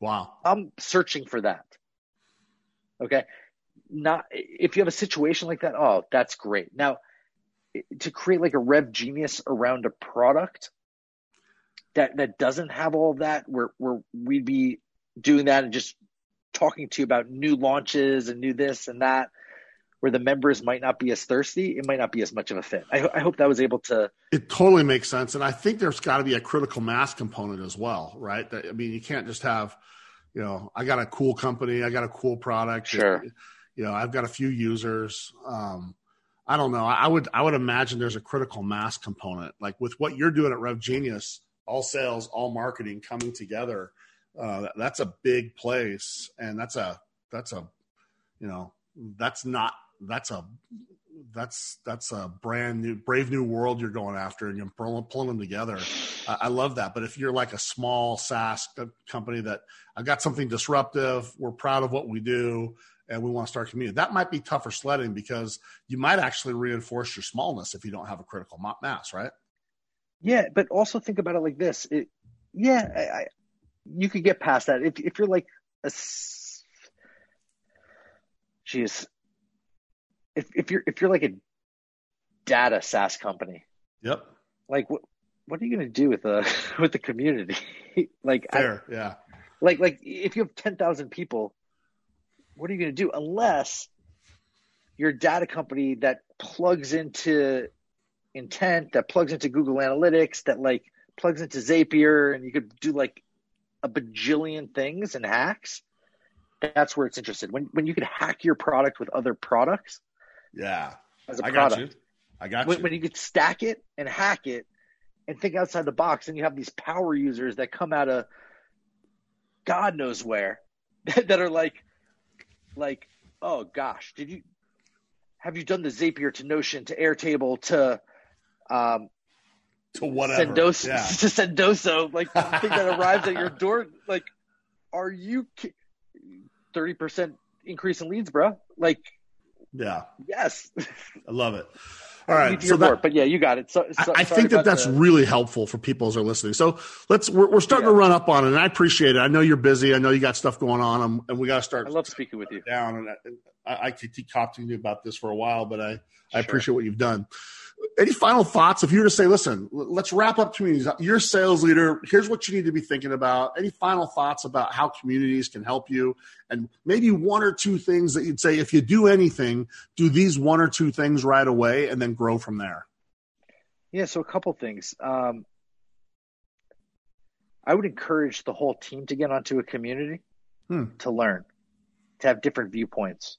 Wow. I'm searching for that. Okay. Not if you have a situation like that, oh, that's great. Now, to create like a rev genius around a product that that doesn't have all of that, where where we'd be doing that and just talking to you about new launches and new this and that, where the members might not be as thirsty, it might not be as much of a fit. I, I hope that was able to. It totally makes sense, and I think there's got to be a critical mass component as well, right? That, I mean, you can't just have, you know, I got a cool company, I got a cool product, Sure. You know, I've got a few users. Um, I don't know. I would I would imagine there's a critical mass component, like with what you're doing at Rev Genius, all sales, all marketing coming together. Uh, that's a big place, and that's a that's a, you know, that's not that's a that's that's a brand new brave new world you're going after and you're pulling, pulling them together I, I love that but if you're like a small saas company that i've got something disruptive we're proud of what we do and we want to start community that might be tougher sledding because you might actually reinforce your smallness if you don't have a critical mass right Yeah, but also think about it like this. It, yeah, I, I, you could get past that if if you're like a. geez, if if you're if you're like a data SaaS company, yep like what what are you going to do with the with the community? like I, yeah like like if you have 10,000 people, what are you going to do unless you're a data company that plugs into intent, that plugs into Google Analytics, that like plugs into Zapier and you could do like a bajillion things and hacks. That's where it's interested. When when you could hack your product with other products yeah as a i got product. you i got When, you when you could stack it and hack it and think outside the box and you have these power users that come out of God knows where that are like like oh gosh did you have you done the Zapier to Notion to Airtable to um to whatever Sendoso yeah. to Sendoso like the thing that arrives at your door like are you thirty percent increase in leads bro like yeah. yes. I love it all right so that, but yeah you got it so, so I, I think that that's the- really helpful for people as they're listening. So let's we're, we're starting Yeah. to run up on it, and I appreciate it. I know you're busy. I know you got stuff going on, and, and we got to start I love speaking with you down. And I, I, I could keep talking to you about this for a while, but I I Sure. appreciate what you've done. Any final thoughts? If you were to say, listen, let's wrap up communities. You're a sales leader. Here's what you need to be thinking about. Any final thoughts about how communities can help you? And maybe one or two things that you'd say, if you do anything, do these one or two things right away and then grow from there. Yeah, so a couple things. Um, I would encourage the whole team to get onto a community Hmm. to learn, to have different viewpoints.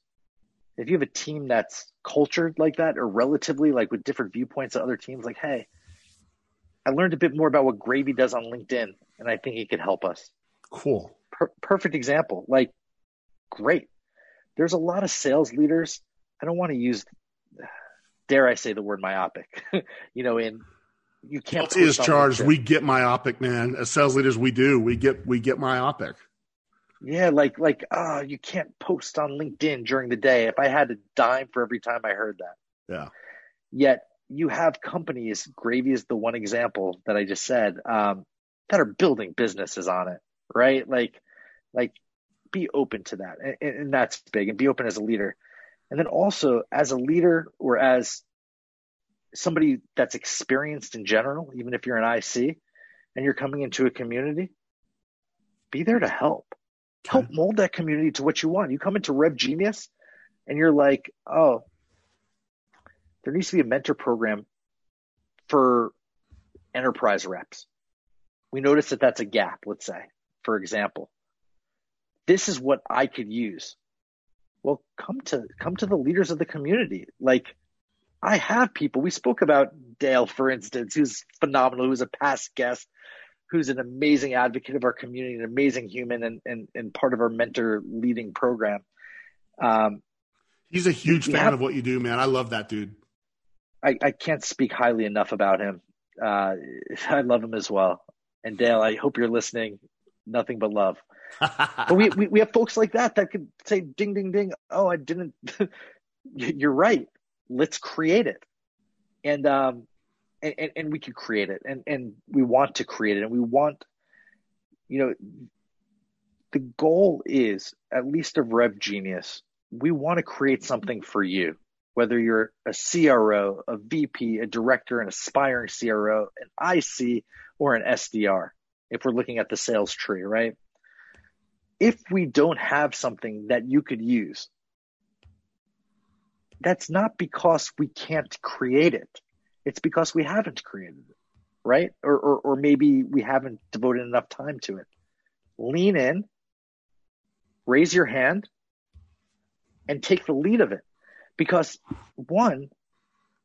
If you have a team that's cultured like that or relatively like with different viewpoints of other teams, like, hey, I learned a bit more about what Gravy does on LinkedIn, and I think it could help us. Cool. Per- perfect example. Like, great. There's a lot of sales leaders. I don't want to use, dare I say the word myopic, you know, in you can't. Guilty is charged. We get myopic, man. As sales leaders, we do. We get we get myopic. Yeah, like like oh, you can't post on LinkedIn during the day. If I had a dime for every time I heard that. Yeah. Yet you have companies. Gravy is the one example that I just said um, that are building businesses on it, right? Like, like be open to that, and, and that's big. And be open as a leader, and then also as a leader or as somebody that's experienced in general, even if you're an IC and you're coming into a community, be there to help. Help mold that community to what you want. You come into Rev Genius and you're like, oh, there needs to be a mentor program for enterprise reps. We notice that that's a gap, let's say, for example. This is what I could use. Well, come to come to the leaders of the community. Like I have people. We spoke about Dale, for instance, who's phenomenal, who's a past guest, who's an amazing advocate of our community, an amazing human, and and, and part of our mentor leading program. Um, He's a huge fan have, of what you do, man. I love that dude. I, I can't speak highly enough about him. Uh, I love him as well. And Dale, I hope you're listening. Nothing but love. but we, we, we have folks like that that could say, ding, ding, ding. Oh, I didn't. you're right let's create it. And, um, and, and, and we can create it and, and we want to create it and we want, you know, the goal is at least of Rev Genius, we want to create something for you, whether you're a CRO, a VP, a director, an aspiring CRO, an IC, or an SDR, if we're looking at the sales tree, right? If we don't have something that you could use, that's not because we can't create it. It's because we haven't created it, right? Or, or, or maybe we haven't devoted enough time to it. Lean in, raise your hand, and take the lead of it. Because one,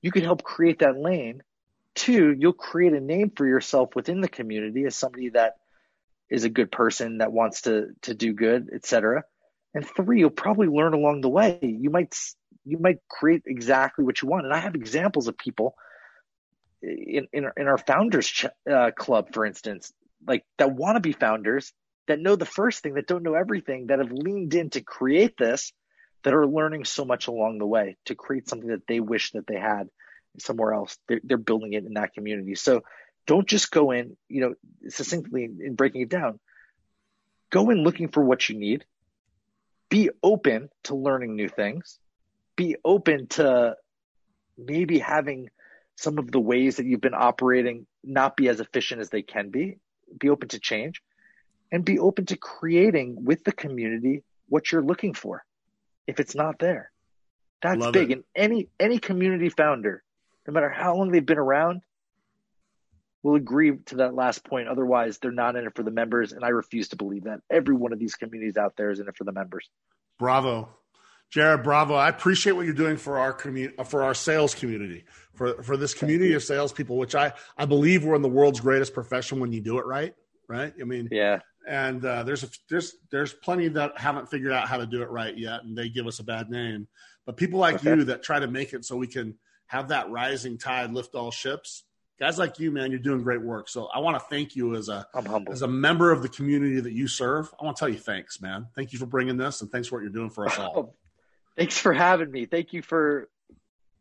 you can help create that lane. Two, you'll create a name for yourself within the community as somebody that is a good person that wants to to do good, etc. And three, you'll probably learn along the way. You might you might create exactly what you want. And I have examples of people in in, in our founders ch- uh, club, for instance, like that want to be founders that know the first thing, that don't know everything, that have leaned in to create this, that are learning so much along the way to create something that they wish that they had somewhere else. They're, they're building it in that community. So don't just go in, you know, succinctly in breaking it down. Go in looking for what you need. Be open to learning new things be open to maybe having some of the ways that you've been operating not be as efficient as they can be. Be open to change and be open to creating with the community what you're looking for if it's not there. That's Love big. It. And any any community founder, no matter how long they've been around, will agree to that last point. Otherwise, they're not in it for the members. And I refuse to believe that. Every one of these communities out there is in it for the members. Bravo. Jared Bravo, I appreciate what you're doing for our community, for our sales community, for for this community of salespeople, which I I believe we're in the world's greatest profession when you do it right, right? I mean, yeah. And uh, there's a, there's there's plenty that haven't figured out how to do it right yet, and they give us a bad name. But people like okay. you that try to make it so we can have that rising tide lift all ships. Guys like you, man, you're doing great work. So I want to thank you as a as a member of the community that you serve. I want to tell you thanks, man. Thank you for bringing this, and thanks for what you're doing for us all. Thanks for having me. Thank you for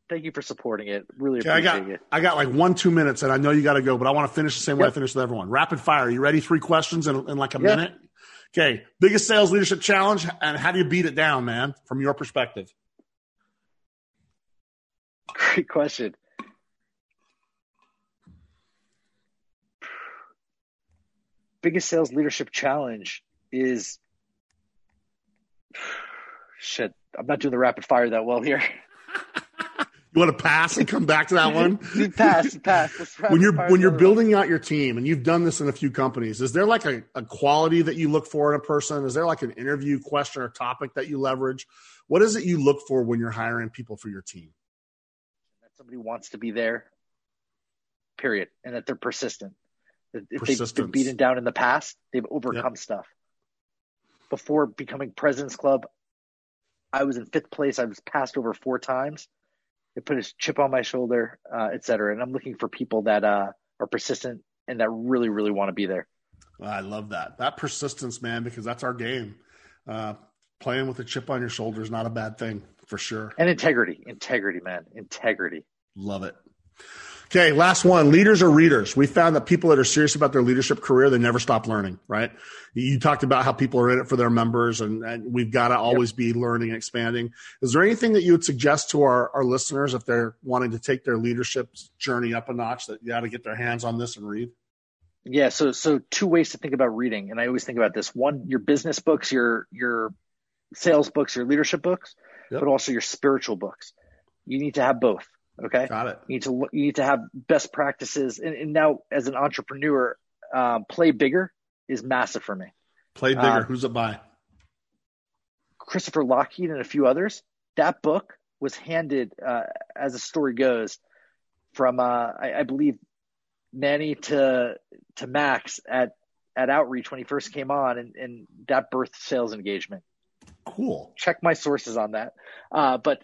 thank you for supporting it. Really okay, appreciate I got, it. I got like one, two minutes, and I know you got to go, but I want to finish the same yep. way I finished with everyone. Rapid fire. You ready? Three questions in, in like a yep. minute. Okay. Biggest sales leadership challenge, and how do you beat it down, man, from your perspective? Great question. Biggest sales leadership challenge is shit I'm not doing the rapid fire that well here. You want to pass and come back to that one? pass, pass. When you're when you're building out your team, and you've done this in a few companies, is there like a, a quality that you look for in a person? Is there like an interview question or topic that you leverage? What is it you look for when you're hiring people for your team? That somebody wants to be there, period, and that they're persistent. If they've been beaten down in the past, they've overcome yep. stuff. before becoming President's Club, I was in fifth place. I was passed over four times. It put a chip on my shoulder, uh, et cetera. And I'm looking for people that uh, are persistent and that really, really want to be there. I love that. That persistence, man, because that's our game. Uh, playing with a chip on your shoulder is not a bad thing for sure. And integrity, integrity, man, integrity. Love it. Okay, last one. Leaders are readers? We found that people that are serious about their leadership career, they never stop learning, right? You talked about how people are in it for their members and, and we've got to always yep. be learning and expanding. Is there anything that you would suggest to our, our listeners if they're wanting to take their leadership journey up a notch that you got to get their hands on this and read? Yeah, so so two ways to think about reading, and I always think about this: one, your business books, your your sales books, your leadership books, yep. but also your spiritual books. You need to have both. Okay, got it. You need to you need to have best practices, and, and now as an entrepreneur, uh, play bigger is massive for me. Play bigger. Uh, Who's it by? Christopher Lochhead and a few others. That book was handed, uh, as the story goes, from uh, I, I believe Manny to to Max at at Outreach when he first came on, and, and that birthed sales engagement. Cool. Check my sources on that. Uh, but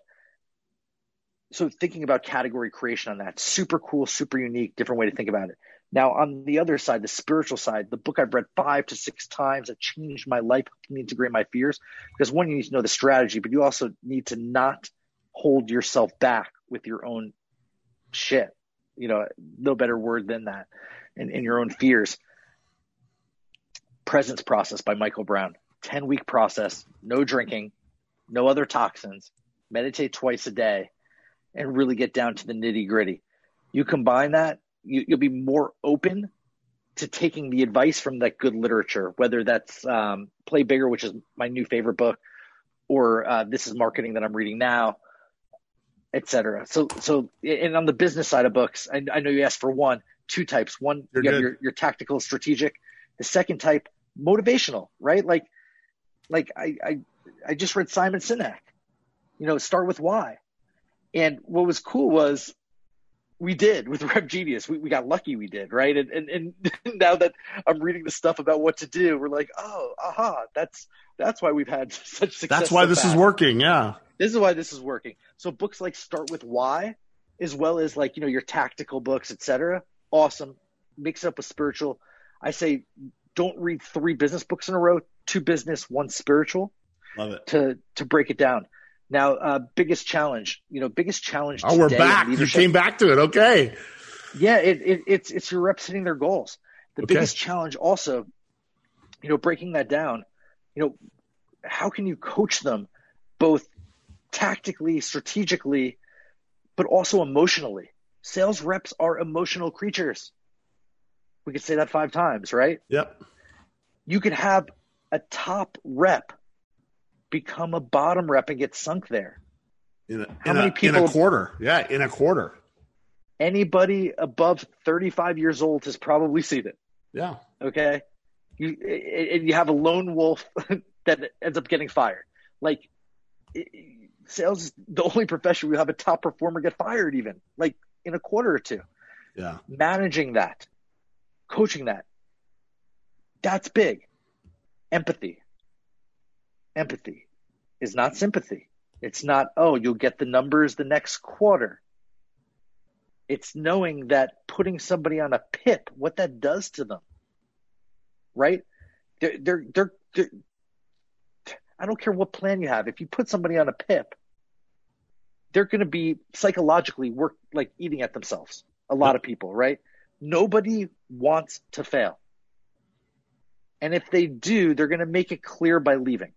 so thinking about category creation on that, super cool, super unique, different way to think about it. Now, on the other side, the spiritual side, the book I've read five to six times that changed my life, helped me integrate my fears. Because one, you need to know the strategy, but you also need to not hold yourself back with your own shit you know, no better word than that, and in your own fears. Presence Process by Michael Brown. 10 week process, no drinking, no other toxins, meditate twice a day, and really get down to the nitty gritty. You combine that, you, will be more open to taking the advice from that good literature, whether that's um, Play Bigger, which is my new favorite book, or uh, This is Marketing that I'm reading now, etc. So, so, and on the business side of books, I, I know you asked for one, two types. One, You're you have your, your tactical, strategic. The second type, motivational, right? Like, like I, I, I just read Simon Sinek. You know, start with why. And what was cool was we did with Rev Genius. We, we got lucky we did, right? And, and and now that I'm reading the stuff about what to do, we're like, oh, aha, that's that's why we've had such success. That's why so this fast. is working. Yeah. This is why this is working. So books like Start with Why, as well as like, you know, your tactical books, etc. Awesome. Mix it up with spiritual. I say don't read three business books in a row, two business, one spiritual. Love it. To to break it down. Now, uh, biggest challenge, you know, biggest challenge. Oh, we're back. You came back to it. Okay. Yeah, it, it, it's it's your reps hitting their goals. The okay. biggest challenge, also, you know, breaking that down. You know, how can you coach them both tactically, strategically, but also emotionally. Sales reps are emotional creatures. We could say that five times, right? Yep. You could have a top rep become a bottom rep and get sunk there. In a, How in many a, people? In a quarter. Yeah, in a quarter. Anybody above 35 years old has probably seen it. Yeah. Okay. You, and you have a lone wolf that ends up getting fired. Like, sales is the only profession we have a top performer get fired even like in a quarter or two. Yeah. Managing that, coaching that. That's big. Empathy. Empathy is not sympathy. It's not, oh, you'll get the numbers the next quarter. It's knowing that putting somebody on a pip, what that does to them. Right? They're, they're, they're, they're I don't care what plan you have. If you put somebody on a pip, they're going to be psychologically work like eating at themselves. A lot of people, right? Nobody wants to fail. And if they do, they're going to make it clear by leaving,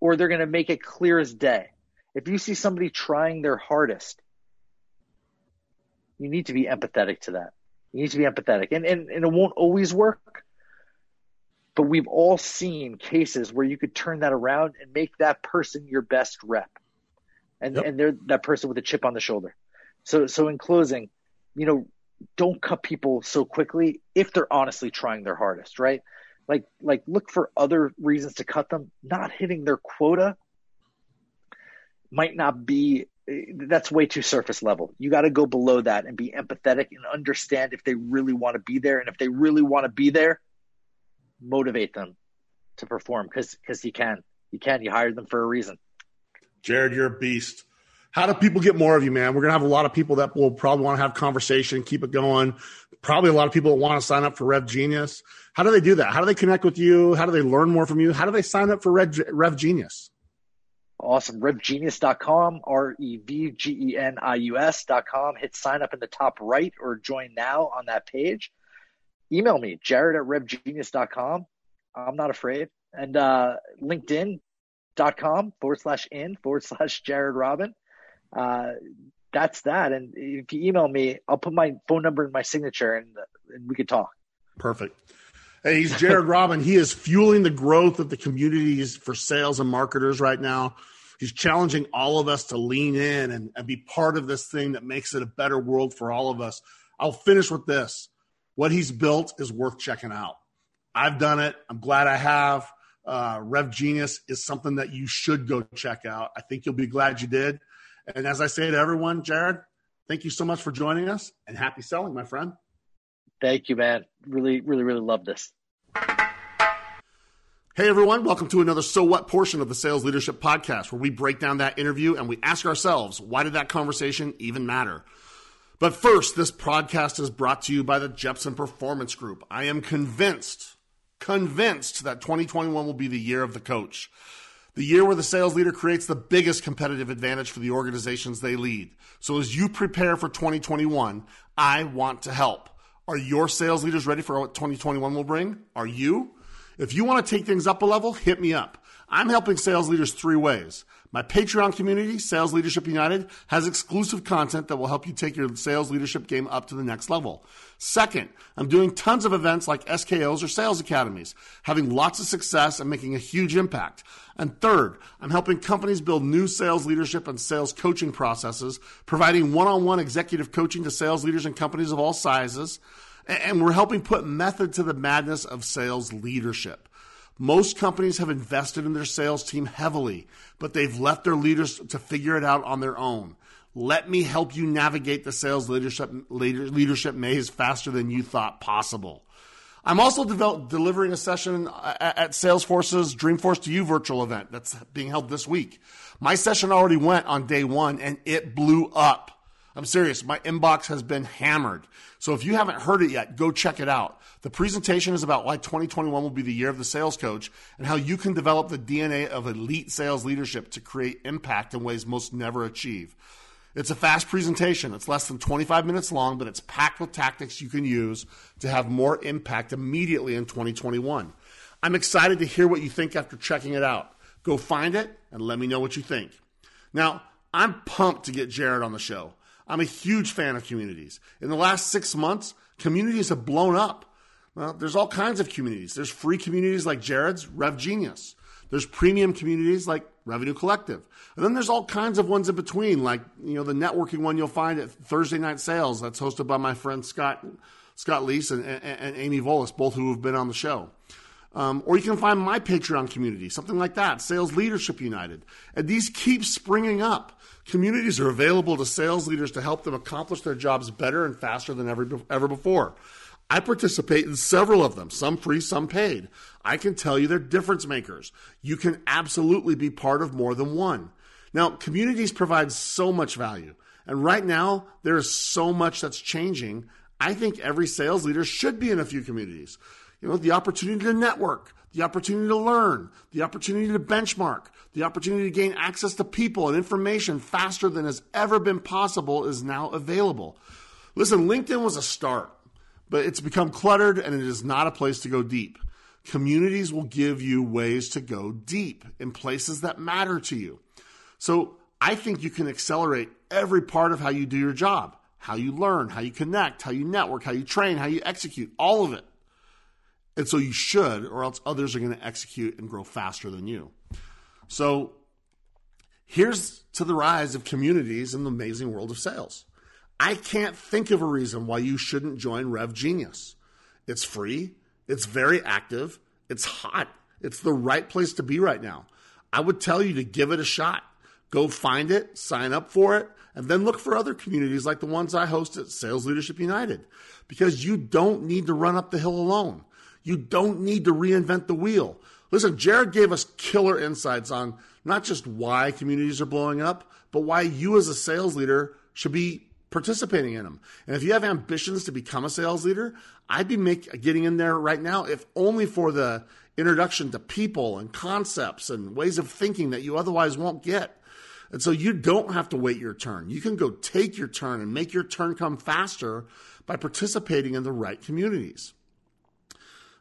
or they're going to make it clear as day. If you see somebody trying their hardest, you need to be empathetic to that. You need to be empathetic. And, and, and it won't always work, but we've all seen cases where you could turn that around and make that person your best rep. And, yep. and they're that person with a chip on the shoulder. So, so in closing, you know, don't cut people so quickly if they're honestly trying their hardest, right? Like, like look for other reasons to cut them. Not hitting their quota might not be that's way too surface level. You got to go below that and be empathetic and understand if they really want to be there. And if they really want to be there, motivate them to perform because because you can you can you hired them for a reason. Jared, you're a beast. How do people get more of you, man? We're gonna have a lot of people that will probably want to have conversation, keep it going. Probably a lot of people want to sign up for Rev Genius. How do they do that? How do they connect with you? How do they learn more from you? How do they sign up for Rev, Rev Genius? Awesome. RevGenius.com, R E V G E N I U S.com. Hit sign up in the top right or join now on that page. Email me, jared at RevGenius.com. I'm not afraid. And uh, LinkedIn.com forward slash in forward slash Jared Robin. Uh, that's that. And if you email me, I'll put my phone number in my signature and, and we could talk. Perfect. Hey, he's Jared Robin. He is fueling the growth of the communities for sales and marketers right now. He's challenging all of us to lean in and, and be part of this thing that makes it a better world for all of us. I'll finish with this. What he's built is worth checking out. I've done it. I'm glad I have. Uh, Rev Genius is something that you should go check out. I think you'll be glad you did. And as I say to everyone, Jared, thank you so much for joining us and happy selling, my friend. Thank you, man. Really, really, really love this. Hey everyone, welcome to another So What portion of the Sales Leadership Podcast where we break down that interview and we ask ourselves, why did that conversation even matter? But first, this podcast is brought to you by the Jeppsen Performance Group. I am convinced, convinced that 2021 will be the year of the coach. The year where the sales leader creates the biggest competitive advantage for the organizations they lead. So as you prepare for 2021, I want to help. Are your sales leaders ready for what 2021 will bring? Are you? If you want to take things up a level, hit me up. I'm helping sales leaders three ways. My Patreon community, Sales Leadership United, has exclusive content that will help you take your sales leadership game up to the next level. Second, I'm doing tons of events like SKOs or sales academies, having lots of success and making a huge impact. And third, I'm helping companies build new sales leadership and sales coaching processes, providing one on one executive coaching to sales leaders and companies of all sizes. And we're helping put method to the madness of sales leadership. Most companies have invested in their sales team heavily, but they've left their leaders to figure it out on their own. Let me help you navigate the sales leadership, leadership maze faster than you thought possible. I'm also develop, delivering a session uh, at Salesforce's Dreamforce to You virtual event that's being held this week. My session already went on day one and it blew up. I'm serious. My inbox has been hammered. So if you haven't heard it yet, go check it out. The presentation is about why 2021 will be the year of the sales coach and how you can develop the DNA of elite sales leadership to create impact in ways most never achieve. It's a fast presentation. It's less than 25 minutes long, but it's packed with tactics you can use to have more impact immediately in 2021. I'm excited to hear what you think after checking it out. Go find it and let me know what you think. Now, I'm pumped to get Jared on the show. I'm a huge fan of communities. In the last six months, communities have blown up. Well, there's all kinds of communities. There's free communities like Jared's, Rev Genius. There's premium communities like Revenue Collective. And then there's all kinds of ones in between, like, you know, the networking one you'll find at Thursday Night Sales. That's hosted by my friend Scott, Scott Leese and, and, and Amy Volas, both who have been on the show. Um, or you can find my Patreon community, something like that, Sales Leadership United. And these keep springing up. Communities are available to sales leaders to help them accomplish their jobs better and faster than ever, ever before. I participate in several of them, some free, some paid. I can tell you they're difference makers. You can absolutely be part of more than one. Now, communities provide so much value. And right now, there is so much that's changing. I think every sales leader should be in a few communities. You know, the opportunity to network, the opportunity to learn, the opportunity to benchmark, the opportunity to gain access to people and information faster than has ever been possible is now available. Listen, LinkedIn was a start, but it's become cluttered and it is not a place to go deep. Communities will give you ways to go deep in places that matter to you. So I think you can accelerate every part of how you do your job, how you learn, how you connect, how you network, how you train, how you execute, all of it. And so you should, or else others are going to execute and grow faster than you. So here's to the rise of communities in the amazing world of sales. I can't think of a reason why you shouldn't join Rev Genius. It's free, it's very active, it's hot, it's the right place to be right now. I would tell you to give it a shot. Go find it, sign up for it, and then look for other communities like the ones I host at Sales Leadership United because you don't need to run up the hill alone. You don't need to reinvent the wheel. Listen, Jared gave us killer insights on not just why communities are blowing up, but why you as a sales leader should be participating in them. And if you have ambitions to become a sales leader, I'd be make, getting in there right now, if only for the introduction to people and concepts and ways of thinking that you otherwise won't get. And so you don't have to wait your turn. You can go take your turn and make your turn come faster by participating in the right communities.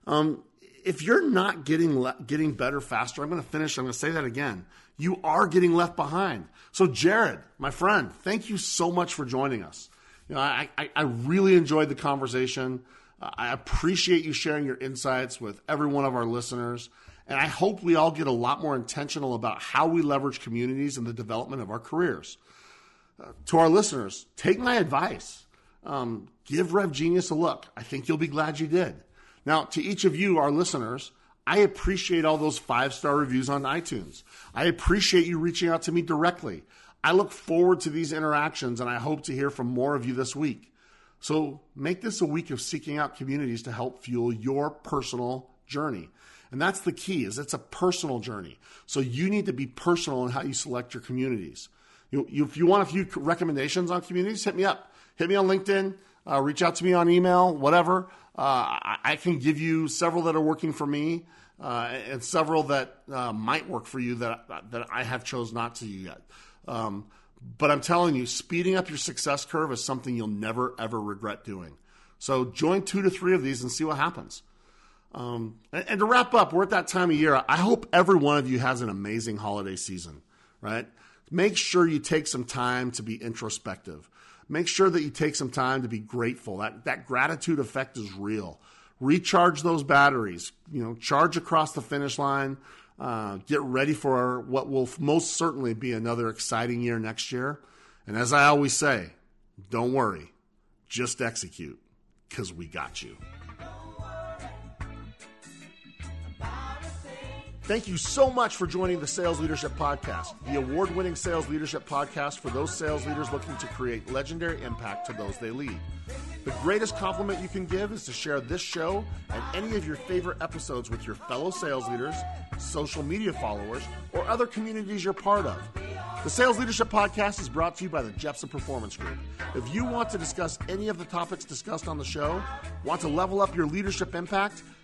Um, if you're not getting le- getting better faster, I'm going to finish. I'm going to say that again. You are getting left behind. So, Jared, my friend, thank you so much for joining us. You know, I, I, I really enjoyed the conversation. Uh, I appreciate you sharing your insights with every one of our listeners. And I hope we all get a lot more intentional about how we leverage communities in the development of our careers. Uh, to our listeners, take my advice. Um, give Rev Genius a look. I think you'll be glad you did. Now, to each of you, our listeners, I appreciate all those five star reviews on iTunes. I appreciate you reaching out to me directly. I look forward to these interactions and I hope to hear from more of you this week. So make this a week of seeking out communities to help fuel your personal journey. And that's the key is it's a personal journey. So you need to be personal in how you select your communities. You, you, if you want a few recommendations on communities, hit me up. Hit me on LinkedIn. Uh, reach out to me on email, whatever. Uh, I, can give you several that are working for me uh, and several that uh, might work for you that, that I have chose not to yet. Um, but I'm telling you, speeding up your success curve is something you'll never, ever regret doing. So join two to three of these and see what happens. Um, and, and, to wrap up, we're at that time of year. I hope every one of you has an amazing holiday season, right? Make sure you take some time to be introspective. Make sure that you take some time to be grateful. That, that gratitude effect is real. Recharge those batteries, you know, charge across the finish line. Uh, get ready for what will most certainly be another exciting year next year. And as I always say, don't worry, just execute because we got you. Thank you so much for joining the Sales Leadership Podcast, the award winning sales leadership podcast for those sales leaders looking to create legendary impact to those they lead. The greatest compliment you can give is to share this show and any of your favorite episodes with your fellow sales leaders, social media followers, or other communities you're part of. The Sales Leadership Podcast is brought to you by the Jeppsen Performance Group. If you want to discuss any of the topics discussed on the show, want to level up your leadership impact,